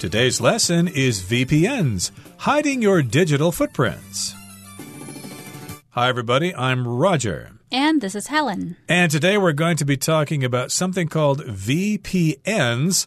Today's lesson is VPNs, hiding your digital footprints. Hi, everybody. I'm Roger. And this is Helen. And today we're going to be talking about something called VPNs.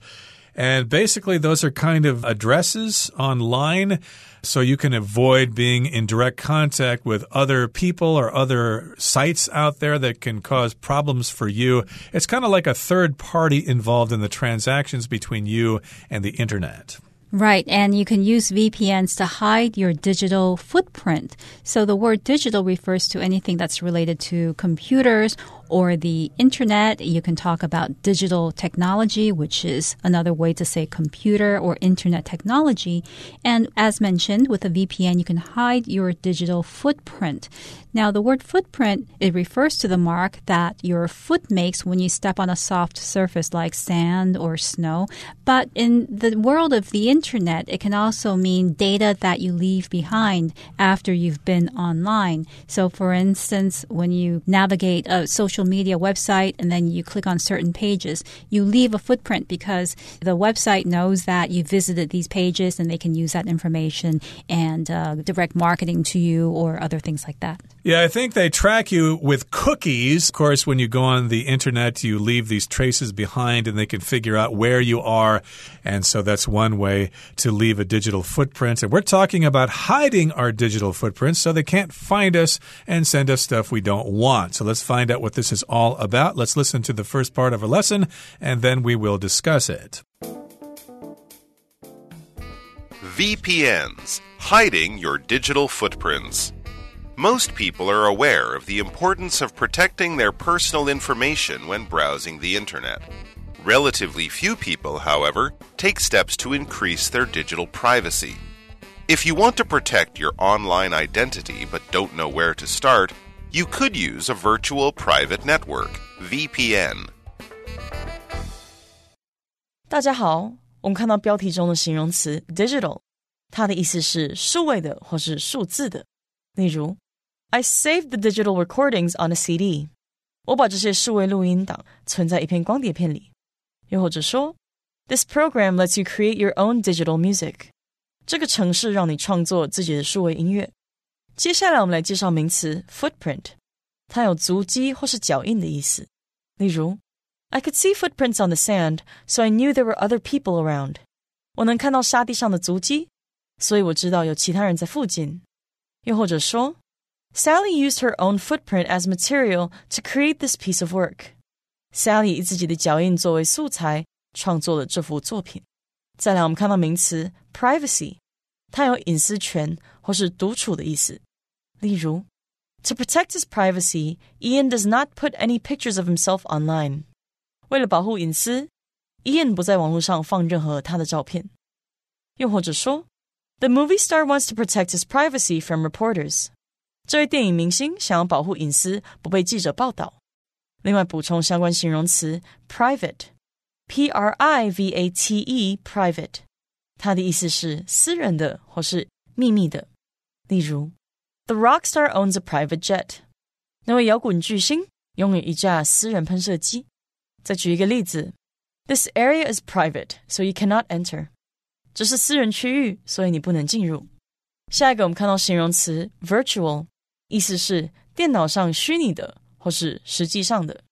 And basically, those are kind of addresses online so you can avoid being in direct contact with other people or other sites out there that can cause problems for you. It's kind of like a third party involved in the transactions between you and the internet. Right, and you can use VPNs to hide your digital footprint. So the word digital refers to anything that's related to computers or the internet. You can talk about digital technology, which is another way to say computer or internet technology. And as mentioned, with a VPN, you can hide your digital footprint. Now, the word footprint, it refers to the mark that your foot makes when you step on a soft surface like sand or snow. But in the world of the internet, it can also mean data that you leave behind after you've been online. So, for instance, when you navigate a social social media website and then you click on certain pages, you leave a footprint because the website knows that you visited these pages and they can use that information and uh, direct marketing to you or other things like that. Yeah, I think they track you with cookies. Of course, when you go on the internet, you leave these traces behind and they can figure out where you are. And so that's one way to leave a digital footprint. And we're talking about hiding our digital footprints so they can't find us and send us stuff we don't want. So let's find out what this is all about. Let's listen to the first part of our lesson and then we will discuss it. VPNs Hiding Your Digital Footprints. Most people are aware of the importance of protecting their personal information when browsing the internet. Relatively few people, however, take steps to increase their digital privacy. If you want to protect your online identity but don't know where to start, you could use a virtual private network, VPN. 大家好，我们看到标题中的形容词 digital，它的意思是数位的或是数字的。例如 ，I saved the digital recordings on a CD。我把这些数位录音档存在一片光碟片里。又或者说，This program lets you create your own digital music。这个程式让你创作自己的数位音乐。接下来我们来介绍名词 footprint，它有足迹或是脚印的意思。例如，I could see footprints on the sand, so I knew there were other people around。我能看到沙地上的足迹，所以我知道有其他人在附近。又或者说 ，Sally used her own footprint as material to create this piece of work。Sally 以自己的脚印作为素材创作了这幅作品。再来，我们看到名词 privacy，它有隐私权或是独处的意思。例如，To protect his privacy, Ian does not put any pictures of himself online。为了保护隐私，Ian 不在网络上放任何他的照片。又或者说，The movie star wants to protect his privacy from reporters。 这位电影明星想要保护隐私，不被记者报道。另外，补充相关形容词 private，p r i v a t e，private，它的意思是私人的或是秘密的。例如，The rock star owns a private jet。那位摇滚巨星拥有一架私人喷射机。再举一个例子，This area is private, so you cannot enter。这是私人区域，所以你不能进入。下一个，我们看到形容词 virtual，意思是电脑上虚拟的或是实际上的。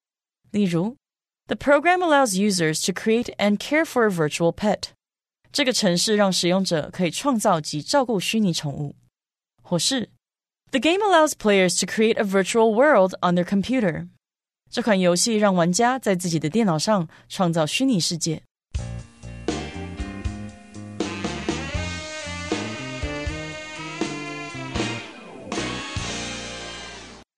例如，The program allows users to create and care for a virtual pet。这个程式让使用者可以创造及照顾虚拟宠物。或是，The game allows players to create a virtual world on their computer。这款游戏让玩家在自己的电脑上创造虚拟世界。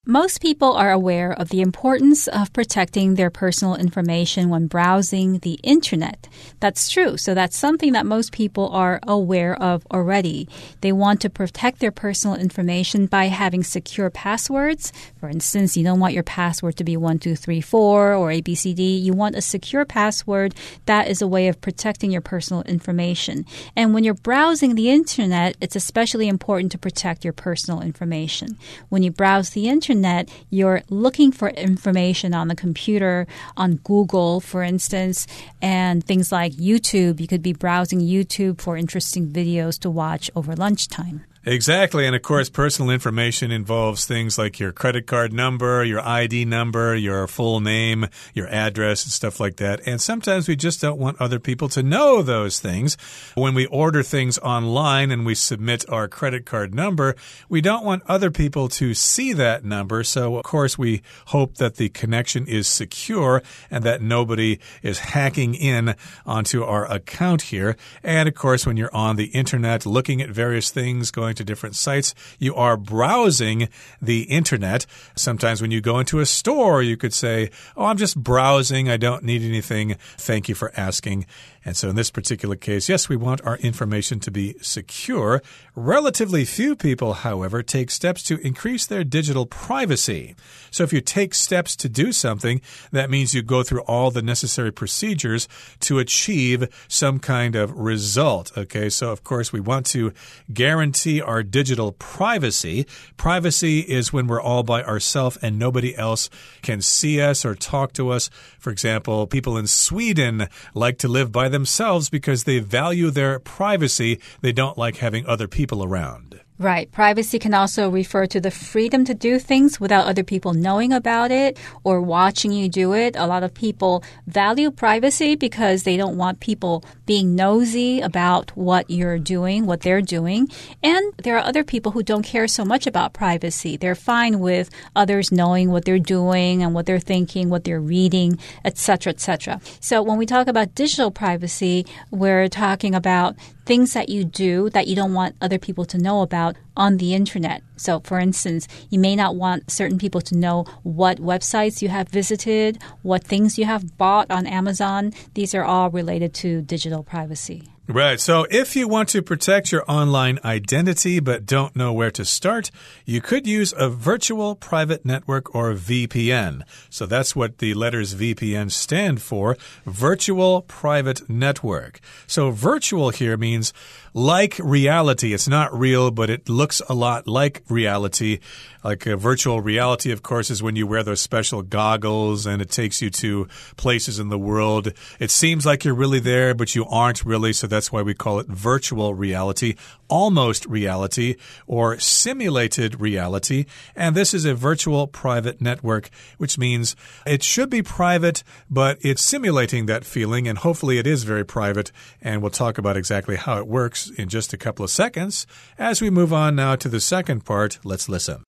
Most people are aware of the importance of protecting their personal information when browsing the internet. That's true. So that's something that most people are aware of already. They want to protect their personal information by having secure passwords. For instance, you don't want your password to be 1234 or ABCD. You want a secure password. That is a way of protecting your personal information. And when you're browsing the internet, it's especially important to protect your personal information. When you browse the internet, internet, you're looking for information on the computer, on Google, for instance, and things like YouTube. You could be browsing YouTube for interesting videos to watch over lunchtime. Exactly. And of course, personal information involves things like your credit card number, your ID number, your full name, your address, and stuff like that. And sometimes we just don't want other people to know those things. When we order things online and we submit our credit card number, we don't want other people to see that number. So, of course, we hope that the connection is secure and that nobody is hacking in onto our account here. And of course, when you're on the internet looking at various things, going going to different sites. You are browsing the internet. Sometimes when you go into a store, you could say, Oh, I'm just browsing. I don't need anything. Thank you for asking. And so in this particular case, yes, we want our information to be secure. Relatively few people, however, take steps to increase their digital privacy. So if you take steps to do something, that means you go through all the necessary procedures to achieve some kind of result. Okay, so of course, we want to guarantee our digital privacy. Privacy is when we're all by ourselves and nobody else can see us or talk to us. For example, people in Sweden like to live by themselves because they value their privacy. They don't like having other people around. Right. Privacy can also refer to the freedom to do things without other people knowing about it or watching you do it. A lot of people value privacy because they don't want people being nosy about what you're doing, what they're doing. And there are other people who don't care so much about privacy. They're fine with others knowing what they're doing and what they're thinking, what they're reading, etc., etc. So when we talk about digital privacy, we're talking about things that you do that you don't want other people to know about on the internet. So, for instance, you may not want certain people to know what websites you have visited, what things you have bought on Amazon. These are all related to digital privacy. Right. So if you want to protect your online identity but don't know where to start, you could use a virtual private network or VPN. So that's what the letters VPN stand for virtual private network. So virtual here means like reality. It's not real, but it looks a lot like reality. Like a virtual reality, of course, is when you wear those special goggles and it takes you to places in the world. It seems like you're really there, but you aren't really. So that's why we call it virtual reality, almost reality, or simulated reality. And this is a virtual private network, which means it should be private, but it's simulating that feeling. And hopefully it is very private. And we'll talk about exactly how it works in just a couple of seconds. As we move on now to the second part, let's listen.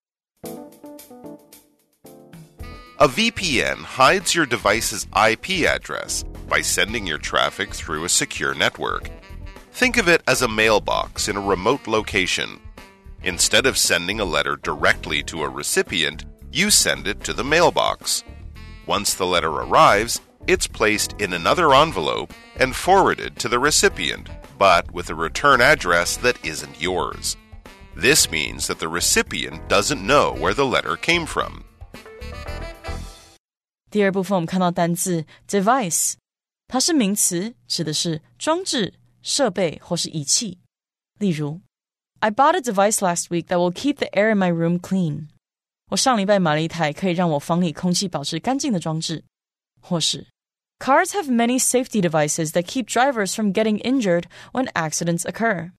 A VPN hides your device's IP address by sending your traffic through a secure network. Think of it as a mailbox in a remote location. Instead of sending a letter directly to a recipient, you send it to the mailbox. Once the letter arrives, it's placed in another envelope and forwarded to the recipient, but with a return address that isn't yours. This means that the recipient doesn't know where the letter came from. 第二部分我们看到单字 device，它是名词，指的是装置、 设备或是仪器。例如，I bought a device last week that will keep the air in my room clean。我上礼拜买了一台可以让我房里空气保持干净的装置。或是 Cars have many safety devices that keep drivers from getting injured when accidents occur。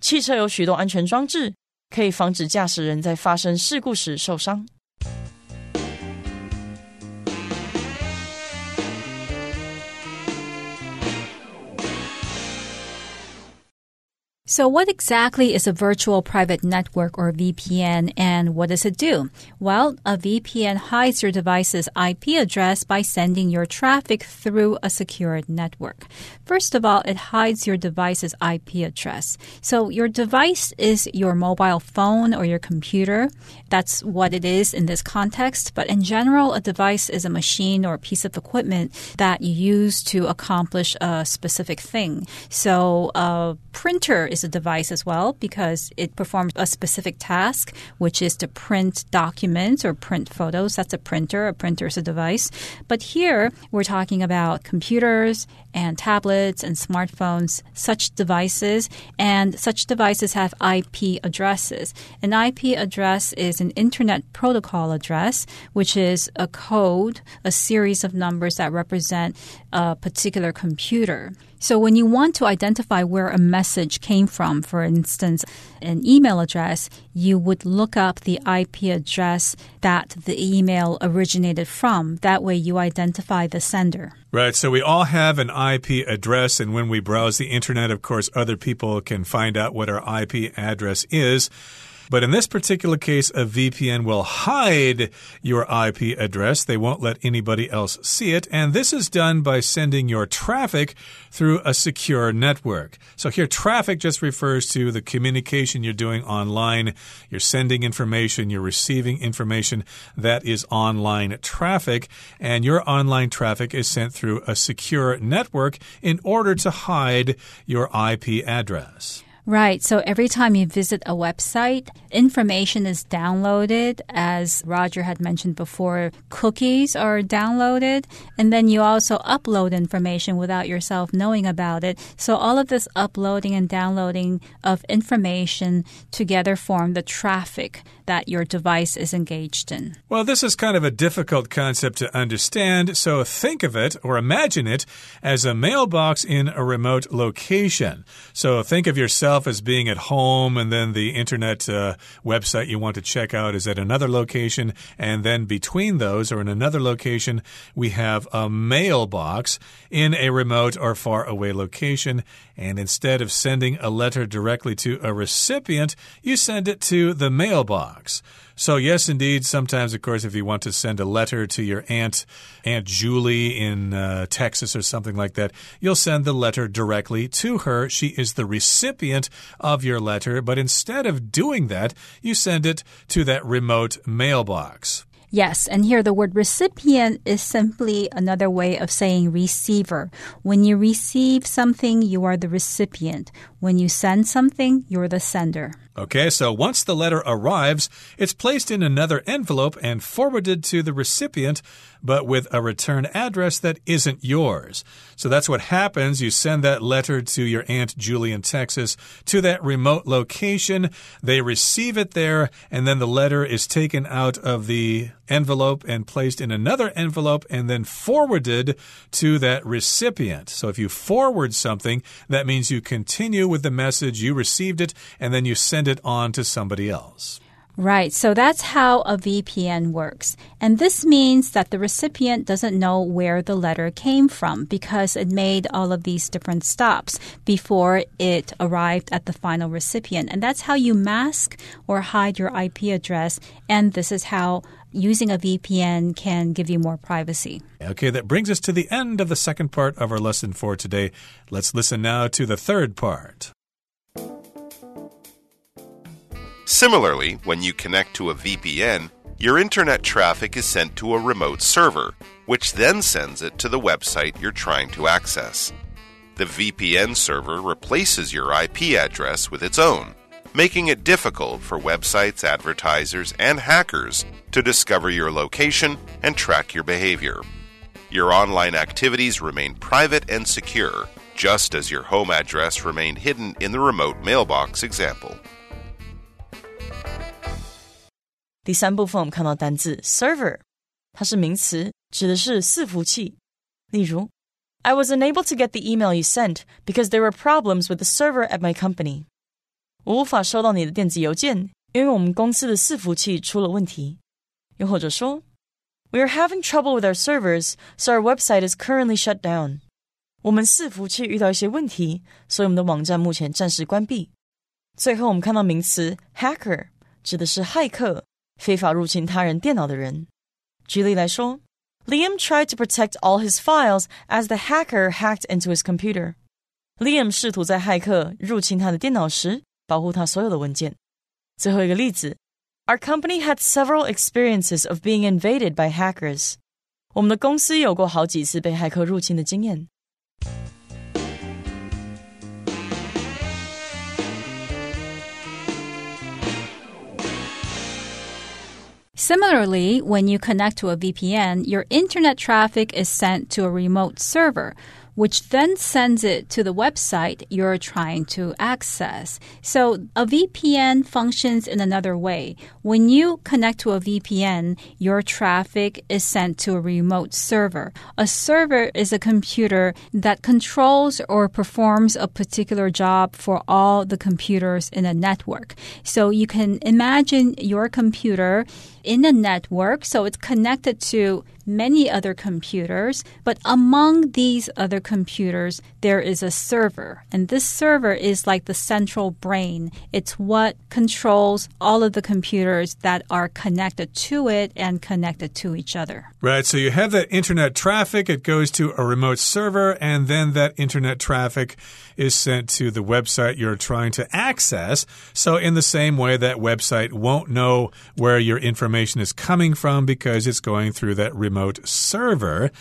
汽车有许多安全装置，可以防止驾驶人在发生事故时受伤。 So, what exactly is a virtual private network or VPN and what does it do? Well, a VPN hides your device's IP address by sending your traffic through a secured network. First of all, it hides your device's IP address. So, your device is your mobile phone or your computer. That's what it is in this context. But in general, a device is a machine or a piece of equipment that you use to accomplish a specific thing. So, a printer is a device as well because it performs a specific task, which is to print documents or print photos. That's a printer. A printer is a device. But here we're talking about computers and tablets and smartphones, such devices, and such devices have IP addresses. An IP address is an Internet Protocol address, which is a code, a series of numbers that represent a particular computer. So when you want to identify where a message came from, for instance, an email address, you would look up the IP address that the email originated from. That way you identify the sender. Right. So we all have an IP address, and when we browse the internet, of course, other people can find out what our IP address is. But in this particular case, a VPN will hide your IP address. They won't let anybody else see it. And this is done by sending your traffic through a secure network. So here, traffic just refers to the communication you're doing online. You're sending information, you're receiving information that is online traffic. And your online traffic is sent through a secure network in order to hide your IP address. Right. So every time you visit a website, information is downloaded. As Roger had mentioned before, cookies are downloaded. And then you also upload information without yourself knowing about it. So all of this uploading and downloading of information together form the traffic that your device is engaged in. Well, this is kind of a difficult concept to understand. So think of it or imagine it as a mailbox in a remote location. So think of yourself yourself as being at home, and then the internet uh, website you want to check out is at another location, and then between those or in another location, we have a mailbox in a remote or far away location. And instead of sending a letter directly to a recipient, you send it to the mailbox. So, yes, indeed, sometimes, of course, if you want to send a letter to your aunt, Aunt Julie in uh, Texas or something like that, you'll send the letter directly to her. She is the recipient of your letter, but instead of doing that, you send it to that remote mailbox. Yes, and here the word recipient is simply another way of saying receiver. When you receive something, you are the recipient. When you send something, you're the sender. Okay, so once the letter arrives, it's placed in another envelope and forwarded to the recipient, but with a return address that isn't yours. So that's what happens. You send that letter to your Aunt Julie in Texas to that remote location. They receive it there, and then the letter is taken out of the envelope and placed in another envelope and then forwarded to that recipient. So if you forward something, that means you continue with the message, you received it, and then you send it on to somebody else. Right. So that's how a VPN works. And this means that the recipient doesn't know where the letter came from because it made all of these different stops before it arrived at the final recipient. And that's how you mask or hide your IP address. And this is how using a VPN can give you more privacy. Okay, that brings us to the end of the second part of our lesson for today. Let's listen now to the third part. Similarly, when you connect to a VPN, your internet traffic is sent to a remote server, which then sends it to the website you're trying to access. The VPN server replaces your IP address with its own, making it difficult for websites, advertisers, and hackers to discover your location and track your behavior. Your online activities remain private and secure, just as your home address remained hidden in the remote mailbox example. 第三部分我们看到单字 server，它是名词，指的是伺服器。例如，I was unable to get the email you sent because there were problems with the server at my company。我无法收到你的电子邮件，因为我们公司的伺服器出了问题。又或者说，We are having trouble with our servers, so our website is currently shut down。我们伺服器遇到一些问题，所以我们的网站目前暂时关闭。最后，我们看到名词 hacker，指的是骇客。 非法入侵他人电脑的人。举例来说，Liam tried to protect all his files as the hacker hacked into his computer. Liam 试图在骇客入侵他的电脑时保护他所有的文件。最后一个例子，Our company had several experiences of being invaded by hackers. 我们的公司有过好几次被骇客入侵的经验。 Similarly, when you connect to a VPN, your internet traffic is sent to a remote server which then sends it to the website you're trying to access. So a VPN functions in another way. When you connect to a VPN, your traffic is sent to a remote server. A server is a computer that controls or performs a particular job for all the computers in a network. So you can imagine your computer in a network, so it's connected to many other computers, but among these other computers, there is a server. And this server is like the central brain. It's what controls all of the computers that are connected to it and connected to each other. Right. So you have that internet traffic, it goes to a remote server, and then that internet traffic is sent to the website you're trying to access. So, in the same way, that website won't know where your information is coming from because it's going through that remote server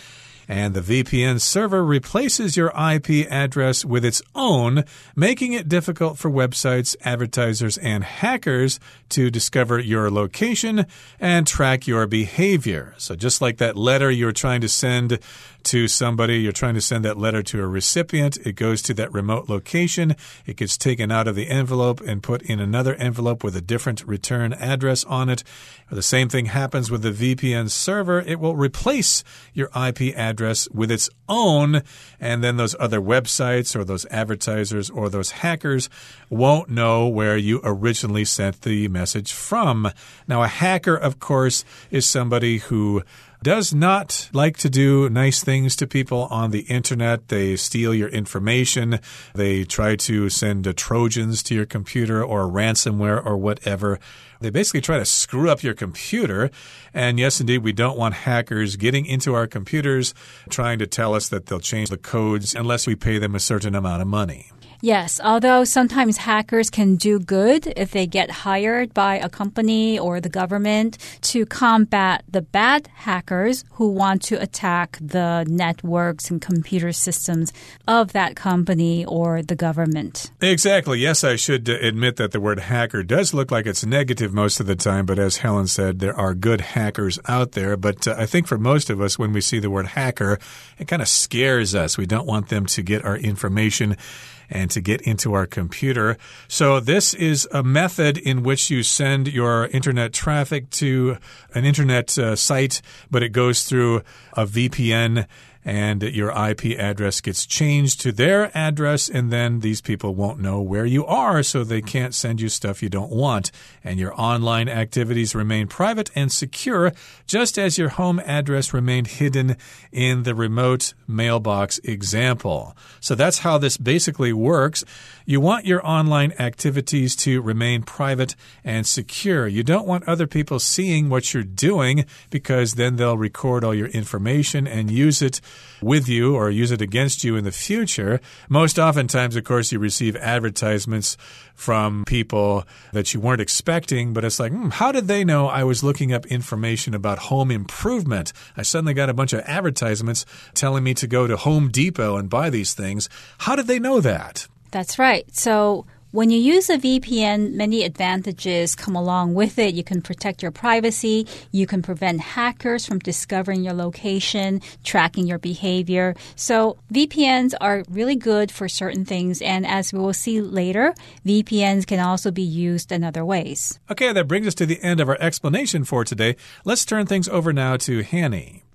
and the VPN server replaces your IP address with its own, making it difficult for websites, advertisers, and hackers to discover your location and track your behavior. So, just like that letter you're trying to send to somebody, you're trying to send that letter to a recipient, it goes to that remote location, it gets taken out of the envelope and put in another envelope with a different return address on it. The same thing happens with the VPN server, it will replace your IP address with its own, and then those other websites or those advertisers or those hackers won't know where you originally sent the message from. Now, a hacker, of course, is somebody who does not like to do nice things to people on the internet. They steal your information. They try to send Trojans to your computer or ransomware or whatever. They basically try to screw up your computer. And yes, indeed, we don't want hackers getting into our computers trying to tell us that they'll change the codes unless we pay them a certain amount of money. Yes, although sometimes hackers can do good if they get hired by a company or the government to combat the bad hackers who want to attack the networks and computer systems of that company or the government. Exactly. Yes, I should admit that the word hacker does look like it's negative most of the time, but as Helen said, there are good hackers out there. But uh, I think for most of us, when we see the word hacker, it kind of scares us. We don't want them to get our information and to get into our computer. So, this is a method in which you send your internet traffic to an internet uh, site, but it goes through a VPN and your IP address gets changed to their address, and then these people won't know where you are, so they can't send you stuff you don't want. And your online activities remain private and secure, just as your home address remained hidden in the remote mailbox example. So that's how this basically works. You want your online activities to remain private and secure. You don't want other people seeing what you're doing because then they'll record all your information and use it with you or use it against you in the future. Most oftentimes, of course, you receive advertisements from people that you weren't expecting, but it's like, hmm, how did they know I was looking up information about home improvement? I suddenly got a bunch of advertisements telling me to go to Home Depot and buy these things. How did they know that? That's right. So when you use a VPN, many advantages come along with it. You can protect your privacy. You can prevent hackers from discovering your location, tracking your behavior. So VPNs are really good for certain things. And as we will see later, VPNs can also be used in other ways. Okay, that brings us to the end of our explanation for today. Let's turn things over now to Hanny.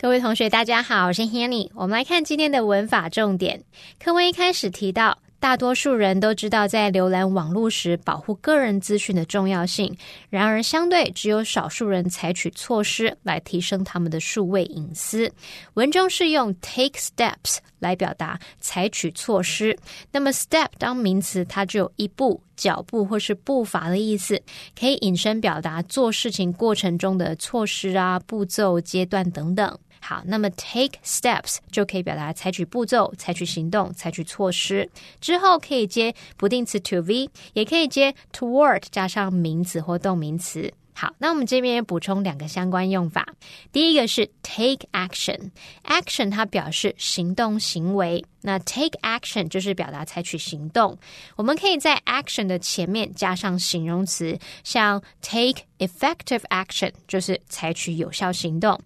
各位同学，大家好，我是 Hanny。我们来看今天的文法重点。课文一开始提到，大多数人都知道在浏览网络时保护个人资讯的重要性。然而，相对只有少数人采取措施来提升他们的数位隐私。文中是用 take steps 来表达采取措施。那么，step 当名词，它就有一步、脚步或是步伐的意思，可以引申表达做事情过程中的措施啊、步骤、阶段等等。好，那么 take steps 就可以表达采取步骤、采取行动、采取措施。之后可以接不定词 to v，也可以接 toward 加上名词或动名词。好，那我们这边也补充两个相关用法。第一个是 take action，action 它表示行动行为，那 take action 就是表达采取行动。我们可以在 action 的前面加上形容词，像 take effective action 就是采取有效行动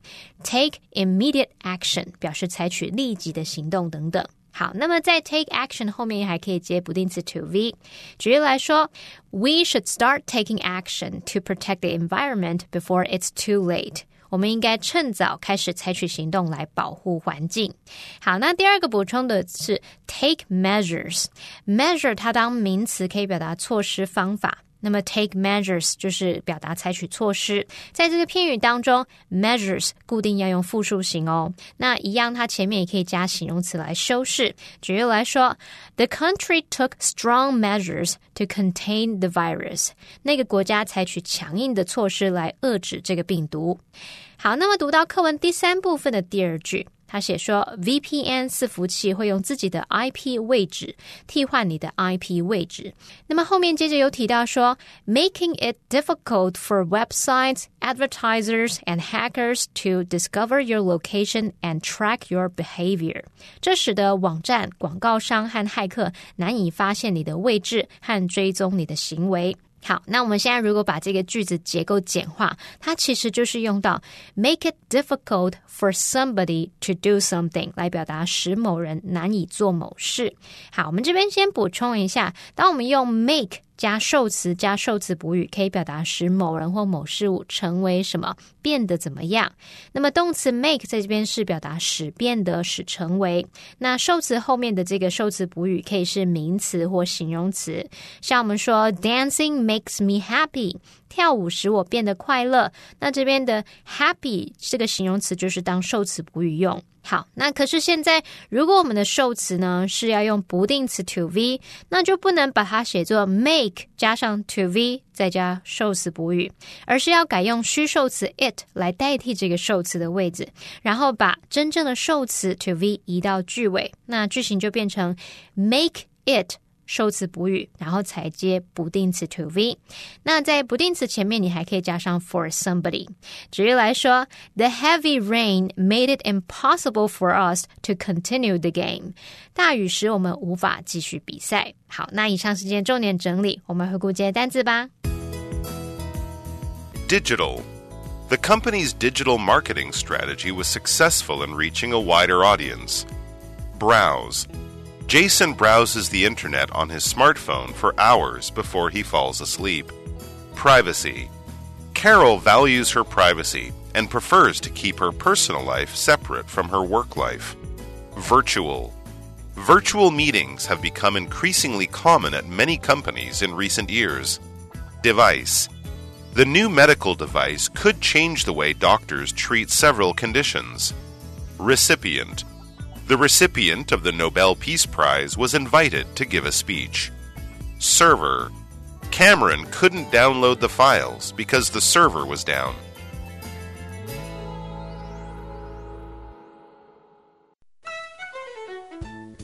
，take immediate action 表示采取立即的行动等等。好，那么在 take action 后面还可以接不定词 to v。举例来说，We should start taking action to protect the environment before it's too late。我们应该趁早开始采取行动来保护环境。好，那第二个补充的是 take measures。measure 它当名词可以表达措施方法。 那么 take measures 就是表达采取措施，在这个片语当中，measures 固定要用复数形哦。那一样，它前面也可以加形容词来修饰。举例来说，The country took strong measures to contain the virus。那个国家采取强硬的措施来遏制这个病毒。好，那么读到课文第三部分的第二句。他写说，VPN 伺服器会用自己的 IP 位置替换你的 IP 位置。那么后面接着有提到说，making it difficult for websites, advertisers, and hackers to discover your location and track your behavior。这使得网站、广告商和骇客难以发现你的位置和追踪你的行为。好，那我们现在如果把这个句子结构简化，它其实就是用到 make it difficult for somebody to do something 来表达使某人难以做某事。好，我们这边先补充一下，当我们用 make。加受词加受词补语，可以表达使某人或某事物成为什么，变得怎么样。那么动词 make 在这边是表达使变得、使成为。那受词后面的这个受词补语可以是名词或形容词，像我们说 dancing makes me happy，跳舞使我变得快乐。那这边的 happy 这个形容词就是当受词补语用。好，那可是现在，如果我们的受词呢是要用不定词 to v，那就不能把它写作 make 加上 to v 再加受词补语，而是要改用虚受词 it 来代替这个受词的位置，然后把真正的受词 to v 移到句尾，那句型就变成 make it。受词补语，然后才接不定词 to v。那在不定词前面，你还可以加上 for somebody。举例来说，The heavy rain made it impossible for us to continue the game。大雨使我们无法继续比赛。好，那以上是今天重点整理，我们回顾这些单词吧。Digital. The company's digital marketing strategy was successful in reaching a wider audience. Browse. Jason browses the internet on his smartphone for hours before he falls asleep. Privacy. Carol values her privacy and prefers to keep her personal life separate from her work life. Virtual. Virtual meetings have become increasingly common at many companies in recent years. Device. The new medical device could change the way doctors treat several conditions. Recipient. The recipient of the Nobel Peace Prize was invited to give a speech. Server. Cameron couldn't download the files because the server was down.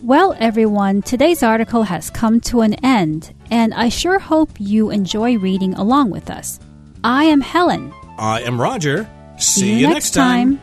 Well, everyone, today's article has come to an end, and I sure hope you enjoy reading along with us. I am Helen. I am Roger. See, See you next time.